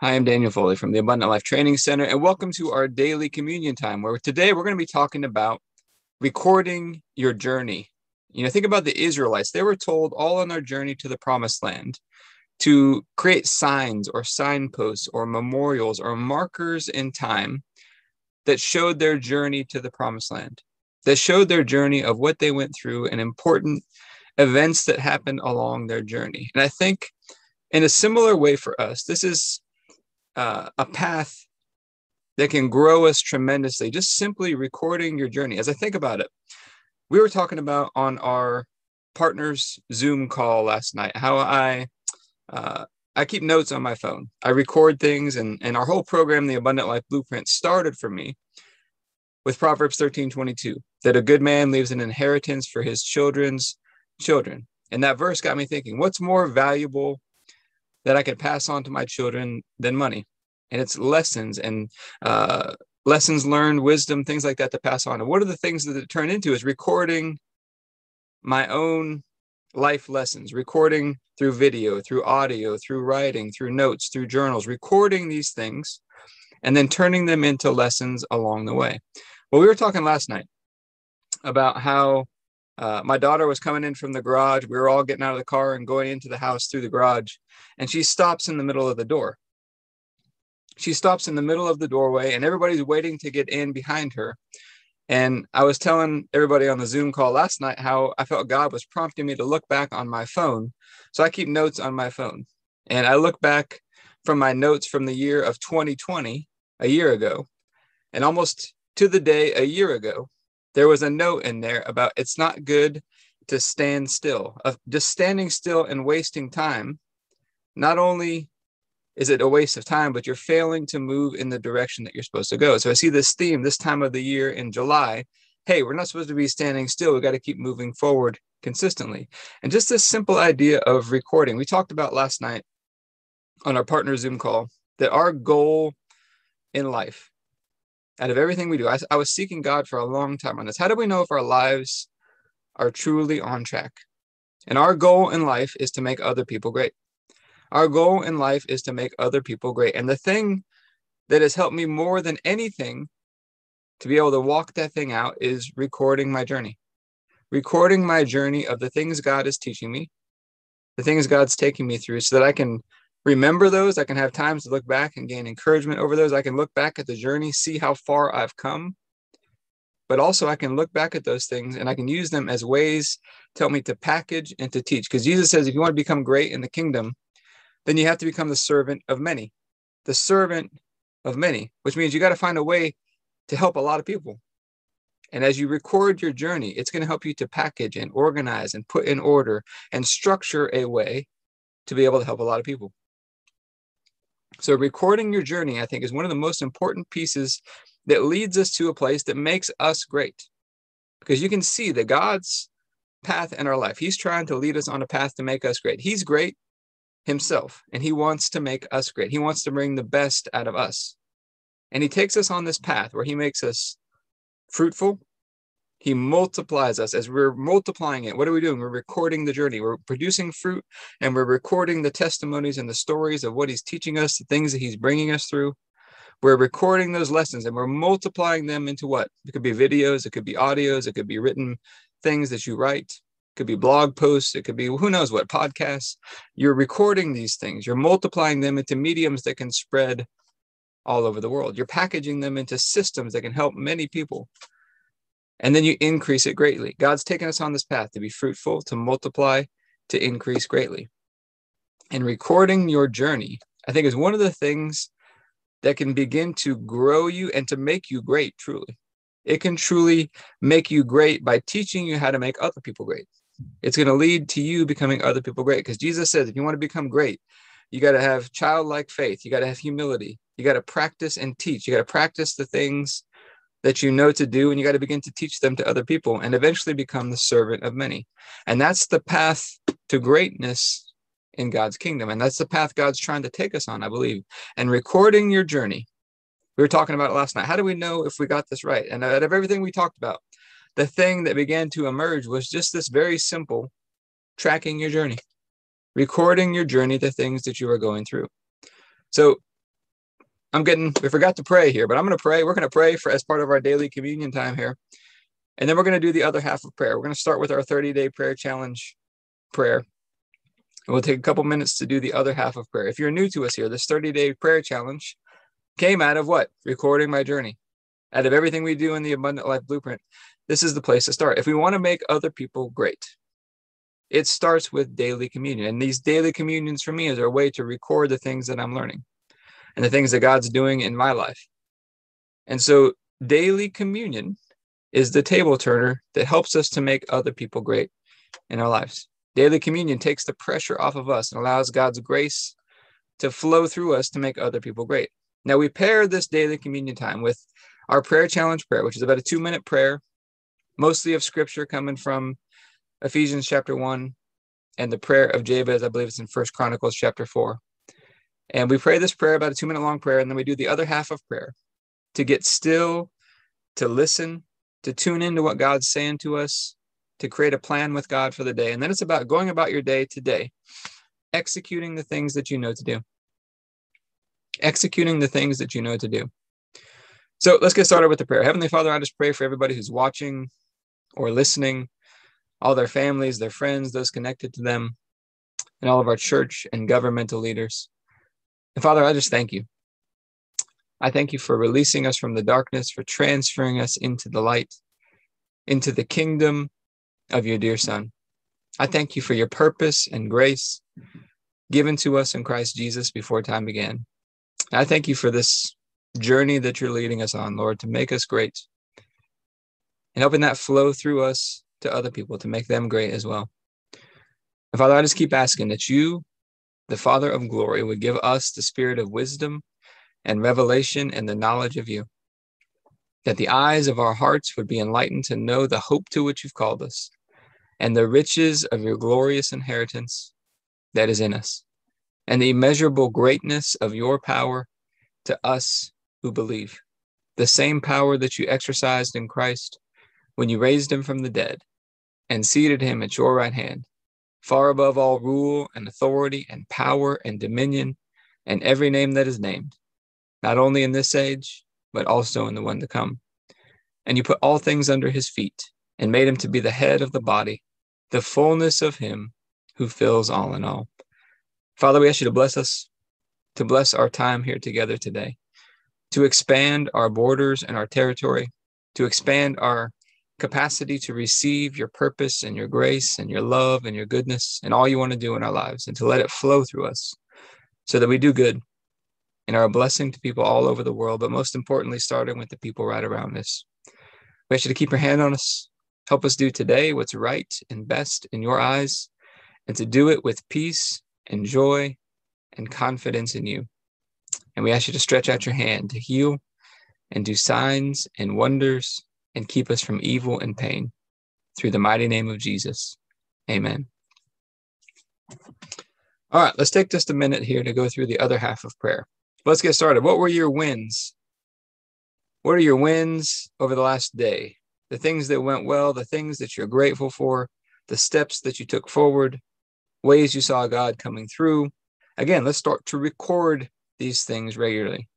Hi, I'm Daniel Foley from the Abundant Life Training Center, and welcome to our daily communion time, where today we're going to be talking about recording your journey. You know, think about the Israelites. They were told all on their journey to the promised land to create signs or signposts or memorials or markers in time that showed their journey to the promised land, that showed their journey of what they went through and important events that happened along their journey. And I think in a similar way for us, this is uh, a path that can grow us tremendously, just simply recording your journey. As I think about it, we were talking about on our partners Zoom call last night how I uh, I keep notes on my phone. I record things, and and our whole program, the Abundant Life Blueprint, started for me with Proverbs thirteen twenty two that a good man leaves an inheritance for his children's children. And that verse got me thinking, what's more valuable that I could pass on to my children than money. And it's lessons and uh, lessons learned, wisdom, things like that to pass on. And what are the things that it turned into is recording my own life lessons, recording through video, through audio, through writing, through notes, through journals, recording these things and then turning them into lessons along the way. Well, we were talking last night about how uh, my daughter was coming in from the garage. We were all getting out of the car and going into the house through the garage, and she stops in the middle of the door. She stops in the middle of the doorway, and everybody's waiting to get in behind her. And I was telling everybody on the Zoom call last night how I felt God was prompting me to look back on my phone. So I keep notes on my phone. And I look back from my notes from the year of 2020, a year ago, and almost to the day a year ago, there was a note in there about it's not good to stand still. Uh, just standing still and wasting time, not only is it a waste of time, but you're failing to move in the direction that you're supposed to go. So I see this theme this time of the year in July. Hey, we're not supposed to be standing still. We got to keep moving forward consistently. And just this simple idea of recording. We talked about last night on our partner Zoom call that our goal in life out of everything we do. I, I was seeking God for a long time on this. How do we know if our lives are truly on track? And our goal in life is to make other people great. Our goal in life is to make other people great. And the thing that has helped me more than anything to be able to walk that thing out is recording my journey. Recording my journey of the things God is teaching me, the things God's taking me through, so that I can remember those. I can have times to look back and gain encouragement over those. I can look back at the journey, see how far I've come. But also, I can look back at those things and I can use them as ways to help me to package and to teach. Because Jesus says, if you want to become great in the kingdom, then you have to become the servant of many, the servant of many, which means you got to find a way to help a lot of people. And as you record your journey, it's going to help you to package and organize and put in order and structure a way to be able to help a lot of people. So, recording your journey, I think, is one of the most important pieces that leads us to a place that makes us great. Because you can see that God's path in our life, He's trying to lead us on a path to make us great. He's great Himself, and He wants to make us great. He wants to bring the best out of us. And He takes us on this path where He makes us fruitful, he multiplies us as we're multiplying it. What are we doing? We're recording the journey. We're producing fruit and we're recording the testimonies and the stories of what he's teaching us, the things that he's bringing us through. We're recording those lessons and we're multiplying them into what? It could be videos, it could be audios, it could be written things that you write, it could be blog posts, it could be who knows what podcasts. You're recording these things, you're multiplying them into mediums that can spread all over the world. You're packaging them into systems that can help many people and then you increase it greatly. God's taken us on this path to be fruitful, to multiply, to increase greatly. And recording your journey, I think, is one of the things that can begin to grow you and to make you great, truly. It can truly make you great by teaching you how to make other people great. It's going to lead to you becoming other people great because Jesus says if you want to become great, you got to have childlike faith, you got to have humility, you got to practice and teach, you got to practice the things that you know to do and you got to begin to teach them to other people and eventually become the servant of many. And that's the path to greatness in god's kingdom and that's the path god's trying to take us on i believe. And recording your journey. We were talking about it last night. How do we know if we got this right? And out of everything we talked about the thing that began to emerge was just this very simple tracking your journey recording your journey the things that you are going through. So I'm getting, we forgot to pray here, but I'm going to pray. We're going to pray for as part of our daily communion time here. And then we're going to do the other half of prayer. We're going to start with our 30 day prayer challenge prayer. And we'll take a couple minutes to do the other half of prayer. If you're new to us here, this 30 day prayer challenge came out of what? Recording my journey. Out of everything we do in the Abundant Life Blueprint, this is the place to start. If we want to make other people great, it starts with daily communion. And these daily communions for me is a way to record the things that I'm learning and the things that God's doing in my life. And so daily communion is the table turner that helps us to make other people great in our lives. Daily communion takes the pressure off of us and allows God's grace to flow through us to make other people great. Now, we pair this daily communion time with our prayer challenge prayer, which is about a two minute prayer, mostly of scripture coming from Ephesians chapter 1 and the prayer of Jabez, I believe it's in First Chronicles chapter 4. And we pray this prayer, about a two minute long prayer, and then we do the other half of prayer to get still, to listen, to tune into what God's saying to us, to create a plan with God for the day. And then it's about going about your day today, executing the things that you know to do. Executing the things that you know to do. So let's get started with the prayer. Heavenly Father, I just pray for everybody who's watching or listening, all their families, their friends, those connected to them, and all of our church and governmental leaders. And Father, I just thank you. I thank you for releasing us from the darkness, for transferring us into the light, into the kingdom of your dear Son. I thank you for your purpose and grace given to us in Christ Jesus before time began. I thank you for this journey that you're leading us on, Lord, to make us great and helping that flow through us to other people to make them great as well. And Father, I just keep asking that you the Father of glory, would give us the spirit of wisdom and revelation and the knowledge of you, that the eyes of our hearts would be enlightened to know the hope to which you've called us and the riches of your glorious inheritance that is in us, and the immeasurable greatness of your power to us who believe, the same power that you exercised in Christ when you raised him from the dead and seated him at your right hand far above all rule and authority and power and dominion and every name that is named, not only in this age, but also in the one to come. And you put all things under his feet and made him to be the head of the body, the fullness of him who fills all in all. Father, we ask you to bless us, to bless our time here together today, to expand our borders and our territory, to expand our capacity to receive your purpose and your grace and your love and your goodness and all you want to do in our lives and to let it flow through us so that we do good and are a blessing to people all over the world, but most importantly, starting with the people right around us. We ask you to keep your hand on us. Help us do today what's right and best in your eyes, and to do it with peace and joy and confidence in you. And we ask you to stretch out your hand to heal and do signs and wonders and keep us from evil and pain. Through the mighty name of Jesus. Amen. All right, let's take just a minute here to go through the other half of prayer. Let's get started. What were your wins? What are your wins over the last day? The things that went well, the things that you're grateful for, the steps that you took forward, ways you saw God coming through. Again, let's start to record these things regularly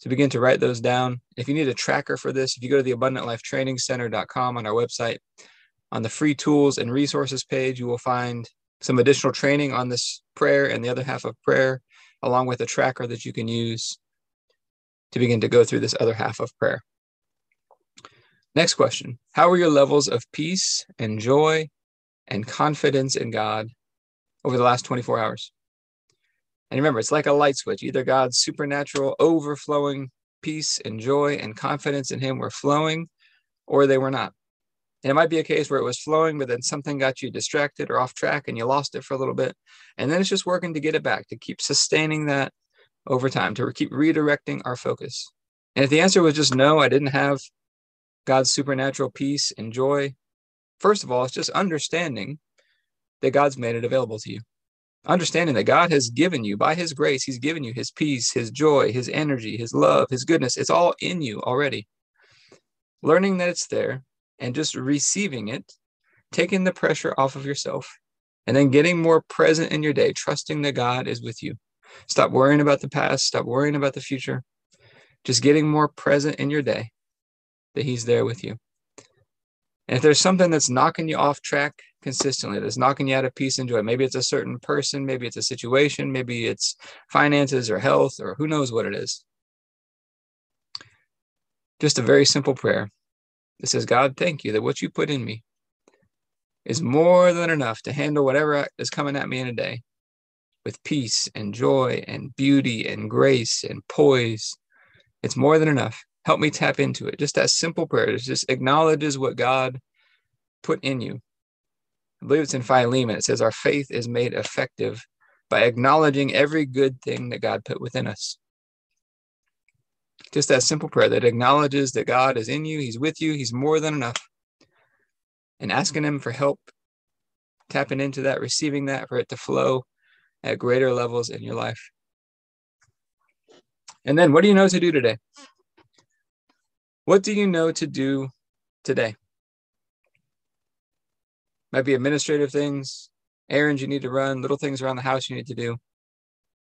to begin to write those down. If you need a tracker for this, if you go to the abundantlifetrainingcenter.com on our website, on the free tools and resources page, you will find some additional training on this prayer and the other half of prayer, along with a tracker that you can use to begin to go through this other half of prayer. Next question How are your levels of peace and joy and confidence in God over the last 24 hours? And remember, it's like a light switch. Either God's supernatural, overflowing peace and joy and confidence in Him were flowing, or they were not. And it might be a case where it was flowing, but then something got you distracted or off track and you lost it for a little bit. And then it's just working to get it back, to keep sustaining that over time, to keep redirecting our focus. And if the answer was just no, I didn't have God's supernatural peace and joy, first of all, it's just understanding that God's made it available to you understanding that God has given you by his grace, he's given you his peace, his joy, his energy, his love, his goodness. It's all in you already. Learning that it's there and just receiving it, taking the pressure off of yourself, and then getting more present in your day, trusting that God is with you. Stop worrying about the past. Stop worrying about the future. Just getting more present in your day that He's there with you. And if there's something that's knocking you off track consistently, that's knocking you out of peace and joy, maybe it's a certain person, maybe it's a situation, maybe it's finances or health or who knows what it is. Just a very simple prayer that says, God, thank you that what you put in me is more than enough to handle whatever is coming at me in a day with peace and joy and beauty and grace and poise. It's more than enough. Help me tap into it. Just that simple prayer. It just acknowledges what God put in you. I believe it's in Philemon. It says, Our faith is made effective by acknowledging every good thing that God put within us. Just that simple prayer that acknowledges that God is in you, He's with you, He's more than enough. And asking Him for help, tapping into that, receiving that, for it to flow at greater levels in your life. And then, what do you know to do today? What do you know to do today? Might be administrative things, errands you need to run, little things around the house you need to do.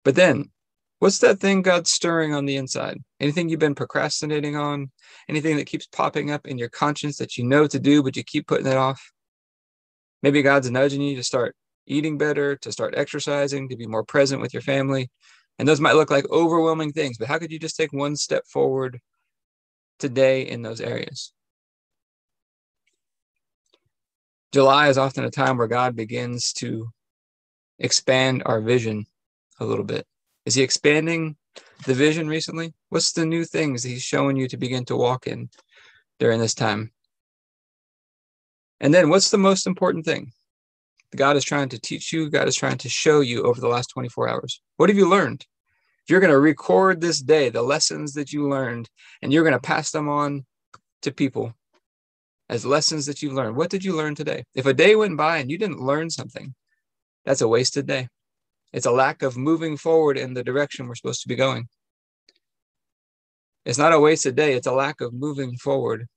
But then, what's that thing God's stirring on the inside? Anything you've been procrastinating on? Anything that keeps popping up in your conscience that you know to do, but you keep putting it off? Maybe God's nudging you to start eating better, to start exercising, to be more present with your family. And those might look like overwhelming things, but how could you just take one step forward today in those areas. July is often a time where God begins to expand our vision a little bit. Is He expanding the vision recently? What's the new things He's showing you to begin to walk in during this time? And then what's the most important thing? God is trying to teach you, God is trying to show you over the last 24 hours. What have you learned? If you're going to record this day, the lessons that you learned, and you're going to pass them on to people as lessons that you've learned. What did you learn today? If a day went by and you didn't learn something, that's a wasted day. It's a lack of moving forward in the direction we're supposed to be going. It's not a wasted day, it's a lack of moving forward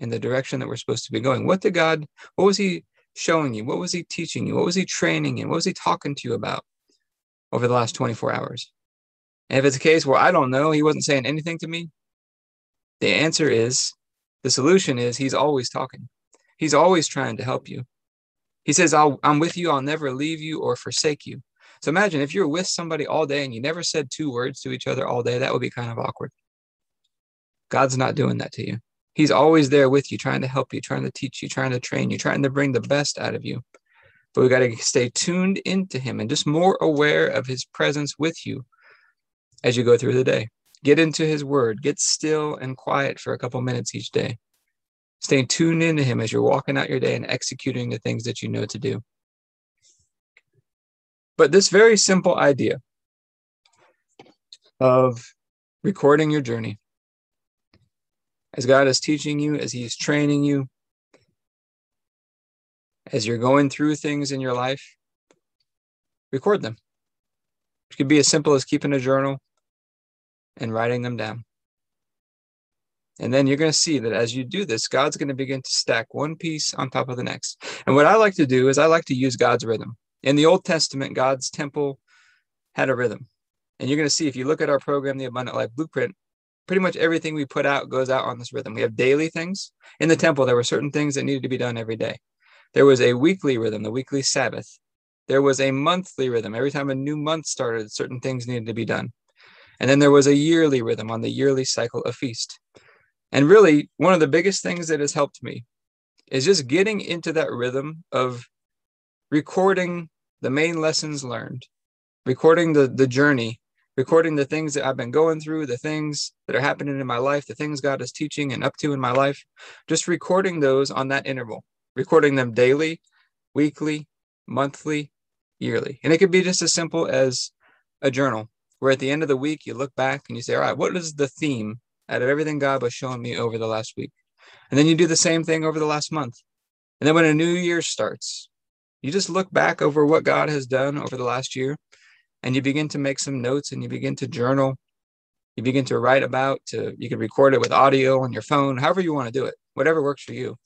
in the direction that we're supposed to be going. What did God, what was He showing you? What was He teaching you? What was He training you? What was He talking to you about over the last 24 hours? And if it's a case where I don't know, he wasn't saying anything to me, the answer is the solution is he's always talking. He's always trying to help you. He says, i am with you. I'll never leave you or forsake you. So imagine if you're with somebody all day and you never said two words to each other all day, that would be kind of awkward. God's not doing that to you. He's always there with you, trying to help you, trying to teach you, trying to train you, trying to bring the best out of you. But we got to stay tuned into him and just more aware of his presence with you as you go through the day. Get into his word, get still and quiet for a couple minutes each day. Stay tuned into him as you're walking out your day and executing the things that you know to do. But this very simple idea of recording your journey, as God is teaching you, as He's training you, as you're going through things in your life, record them. It could be as simple as keeping a journal and writing them down. And then you're going to see that as you do this, God's going to begin to stack one piece on top of the next. And what I like to do is I like to use God's rhythm. In the Old Testament, God's temple had a rhythm. And you're going to see if you look at our program, the Abundant Life Blueprint, pretty much everything we put out goes out on this rhythm. We have daily things. In the temple, there were certain things that needed to be done every day. There was a weekly rhythm, the weekly Sabbath. There was a monthly rhythm. Every time a new month started, certain things needed to be done. And then there was a yearly rhythm on the yearly cycle of feast. And really, one of the biggest things that has helped me is just getting into that rhythm of recording the main lessons learned, recording the, the journey, recording the things that I've been going through, the things that are happening in my life, the things God is teaching and up to in my life, just recording those on that interval, recording them daily, weekly, monthly, yearly. And it could be just as simple as a journal where at the end of the week you look back and you say, all right, what is the theme out of everything God was showing me over the last week? And then you do the same thing over the last month. And then when a new year starts, you just look back over what God has done over the last year and you begin to make some notes and you begin to journal. You begin to write about to you can record it with audio on your phone, however you want to do it, whatever works for you.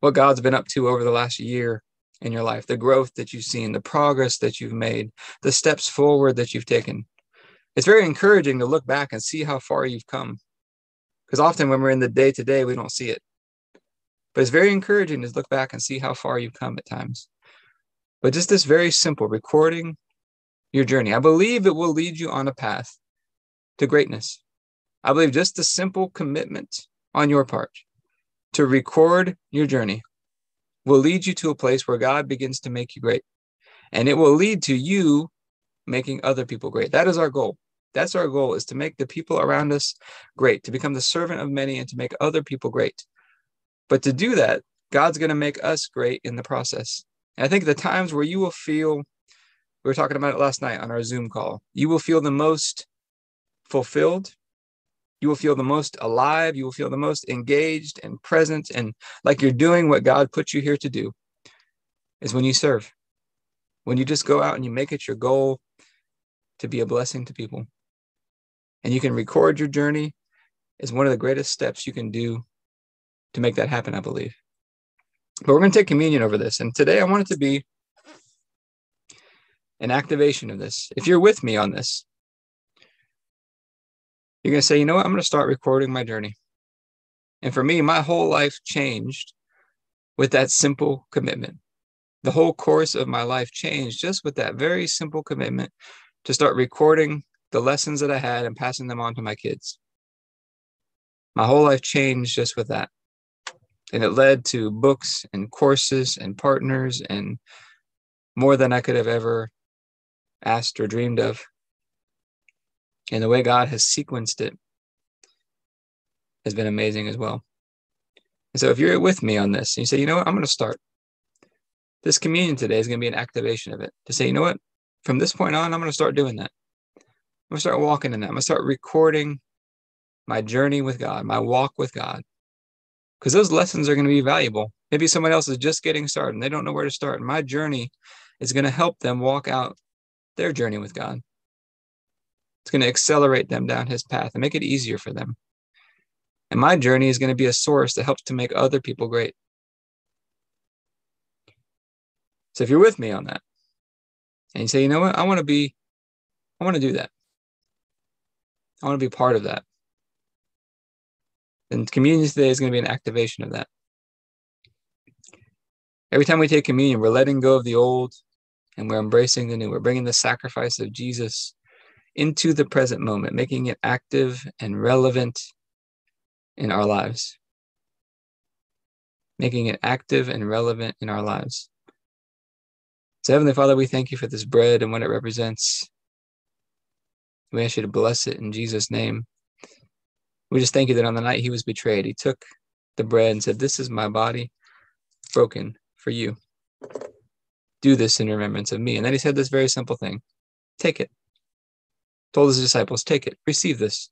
What God's been up to over the last year in your life, the growth that you've seen, the progress that you've made, the steps forward that you've taken. It's very encouraging to look back and see how far you've come. Because often when we're in the day to day, we don't see it. But it's very encouraging to look back and see how far you've come at times. But just this very simple recording your journey, I believe it will lead you on a path to greatness. I believe just a simple commitment on your part to record your journey will lead you to a place where God begins to make you great. And it will lead to you making other people great. That is our goal. That's our goal is to make the people around us great, to become the servant of many and to make other people great. But to do that, God's going to make us great in the process. And I think the times where you will feel, we were talking about it last night on our Zoom call, you will feel the most fulfilled you will feel the most alive. You will feel the most engaged and present and like you're doing what God put you here to do is when you serve. When you just go out and you make it your goal to be a blessing to people. And you can record your journey is one of the greatest steps you can do to make that happen, I believe. But we're going to take communion over this. And today I want it to be an activation of this. If you're with me on this, you're going to say, you know what? I'm going to start recording my journey. And for me, my whole life changed with that simple commitment. The whole course of my life changed just with that very simple commitment to start recording the lessons that I had and passing them on to my kids. My whole life changed just with that. And it led to books and courses and partners and more than I could have ever asked or dreamed of and the way God has sequenced it has been amazing as well. And so if you're with me on this and you say, you know what, I'm going to start. This communion today is going to be an activation of it to say, you know what, from this point on, I'm going to start doing that. I'm going to start walking in that. I'm going to start recording my journey with God, my walk with God, because those lessons are going to be valuable. Maybe someone else is just getting started and they don't know where to start. And my journey is going to help them walk out their journey with God. It's going to accelerate them down his path and make it easier for them. And my journey is going to be a source that helps to make other people great. So if you're with me on that, and you say, you know what, I want to be, I want to do that. I want to be part of that. And communion today is going to be an activation of that. Every time we take communion, we're letting go of the old and we're embracing the new. We're bringing the sacrifice of Jesus into the present moment, making it active and relevant in our lives. Making it active and relevant in our lives. So, Heavenly Father, we thank you for this bread and what it represents. We ask you to bless it in Jesus' name. We just thank you that on the night he was betrayed, he took the bread and said, This is my body broken for you. Do this in remembrance of me. And then he said this very simple thing take it told his disciples, Take it, receive this.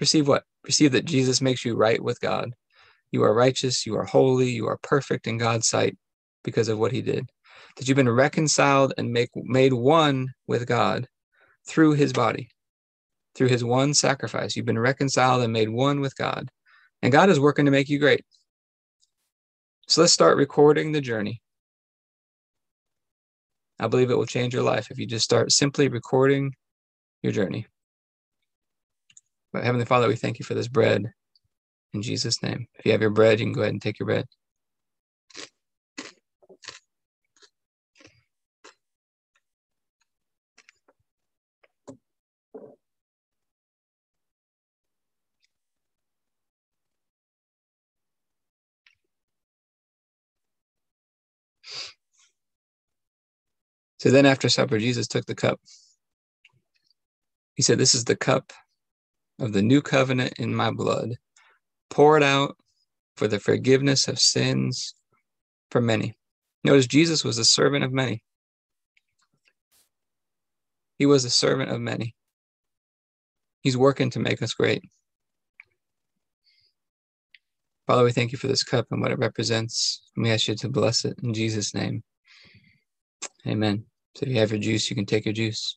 Receive what? Receive that Jesus makes you right with God. You are righteous, you are holy, you are perfect in God's sight because of what he did. That you've been reconciled and make, made one with God through his body, through his one sacrifice. You've been reconciled and made one with God. And God is working to make you great. So let's start recording the journey. I believe it will change your life if you just start simply recording your journey. But Heavenly Father, we thank you for this bread in Jesus' name. If you have your bread, you can go ahead and take your bread. So then after supper, Jesus took the cup. He said, This is the cup of the new covenant in my blood, poured out for the forgiveness of sins for many. Notice Jesus was a servant of many. He was a servant of many. He's working to make us great. Father, we thank you for this cup and what it represents. And we ask you to bless it in Jesus' name. Amen. So if you have your juice, you can take your juice.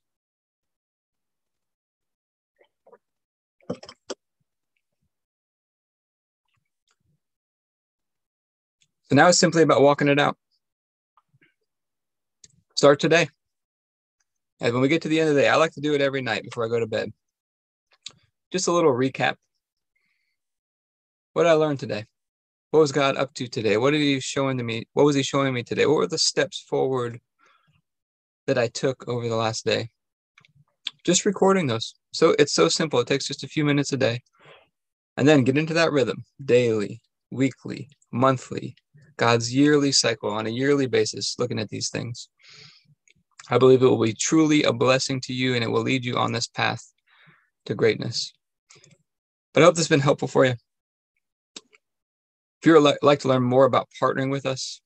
So now it's simply about walking it out. start today. And when we get to the end of the day, I like to do it every night before I go to bed. Just a little recap. What I learned today. What was God up to today? What did He showing to me? What was He showing me today? What were the steps forward that I took over the last day? Just recording those. So it's so simple. It takes just a few minutes a day. And then get into that rhythm daily, weekly, monthly, God's yearly cycle on a yearly basis, looking at these things. I believe it will be truly a blessing to you and it will lead you on this path to greatness. But I hope this has been helpful for you. If you would like to learn more about partnering with us,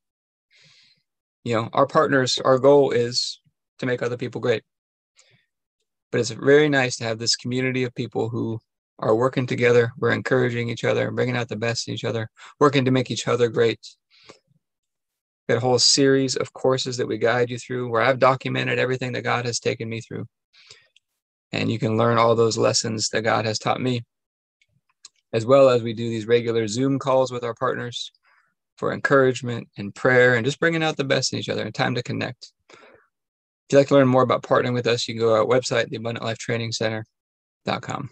you know, our partners, our goal is to make other people great. But it's very nice to have this community of people who are working together. We're encouraging each other, bringing out the best in each other, working to make each other great. Got a whole series of courses that we guide you through where I've documented everything that God has taken me through. And you can learn all those lessons that God has taught me, as well as we do these regular Zoom calls with our partners for encouragement and prayer and just bringing out the best in each other and time to connect. If you'd like to learn more about partnering with us, you can go to our website, theabundantlifetrainingcenter.com.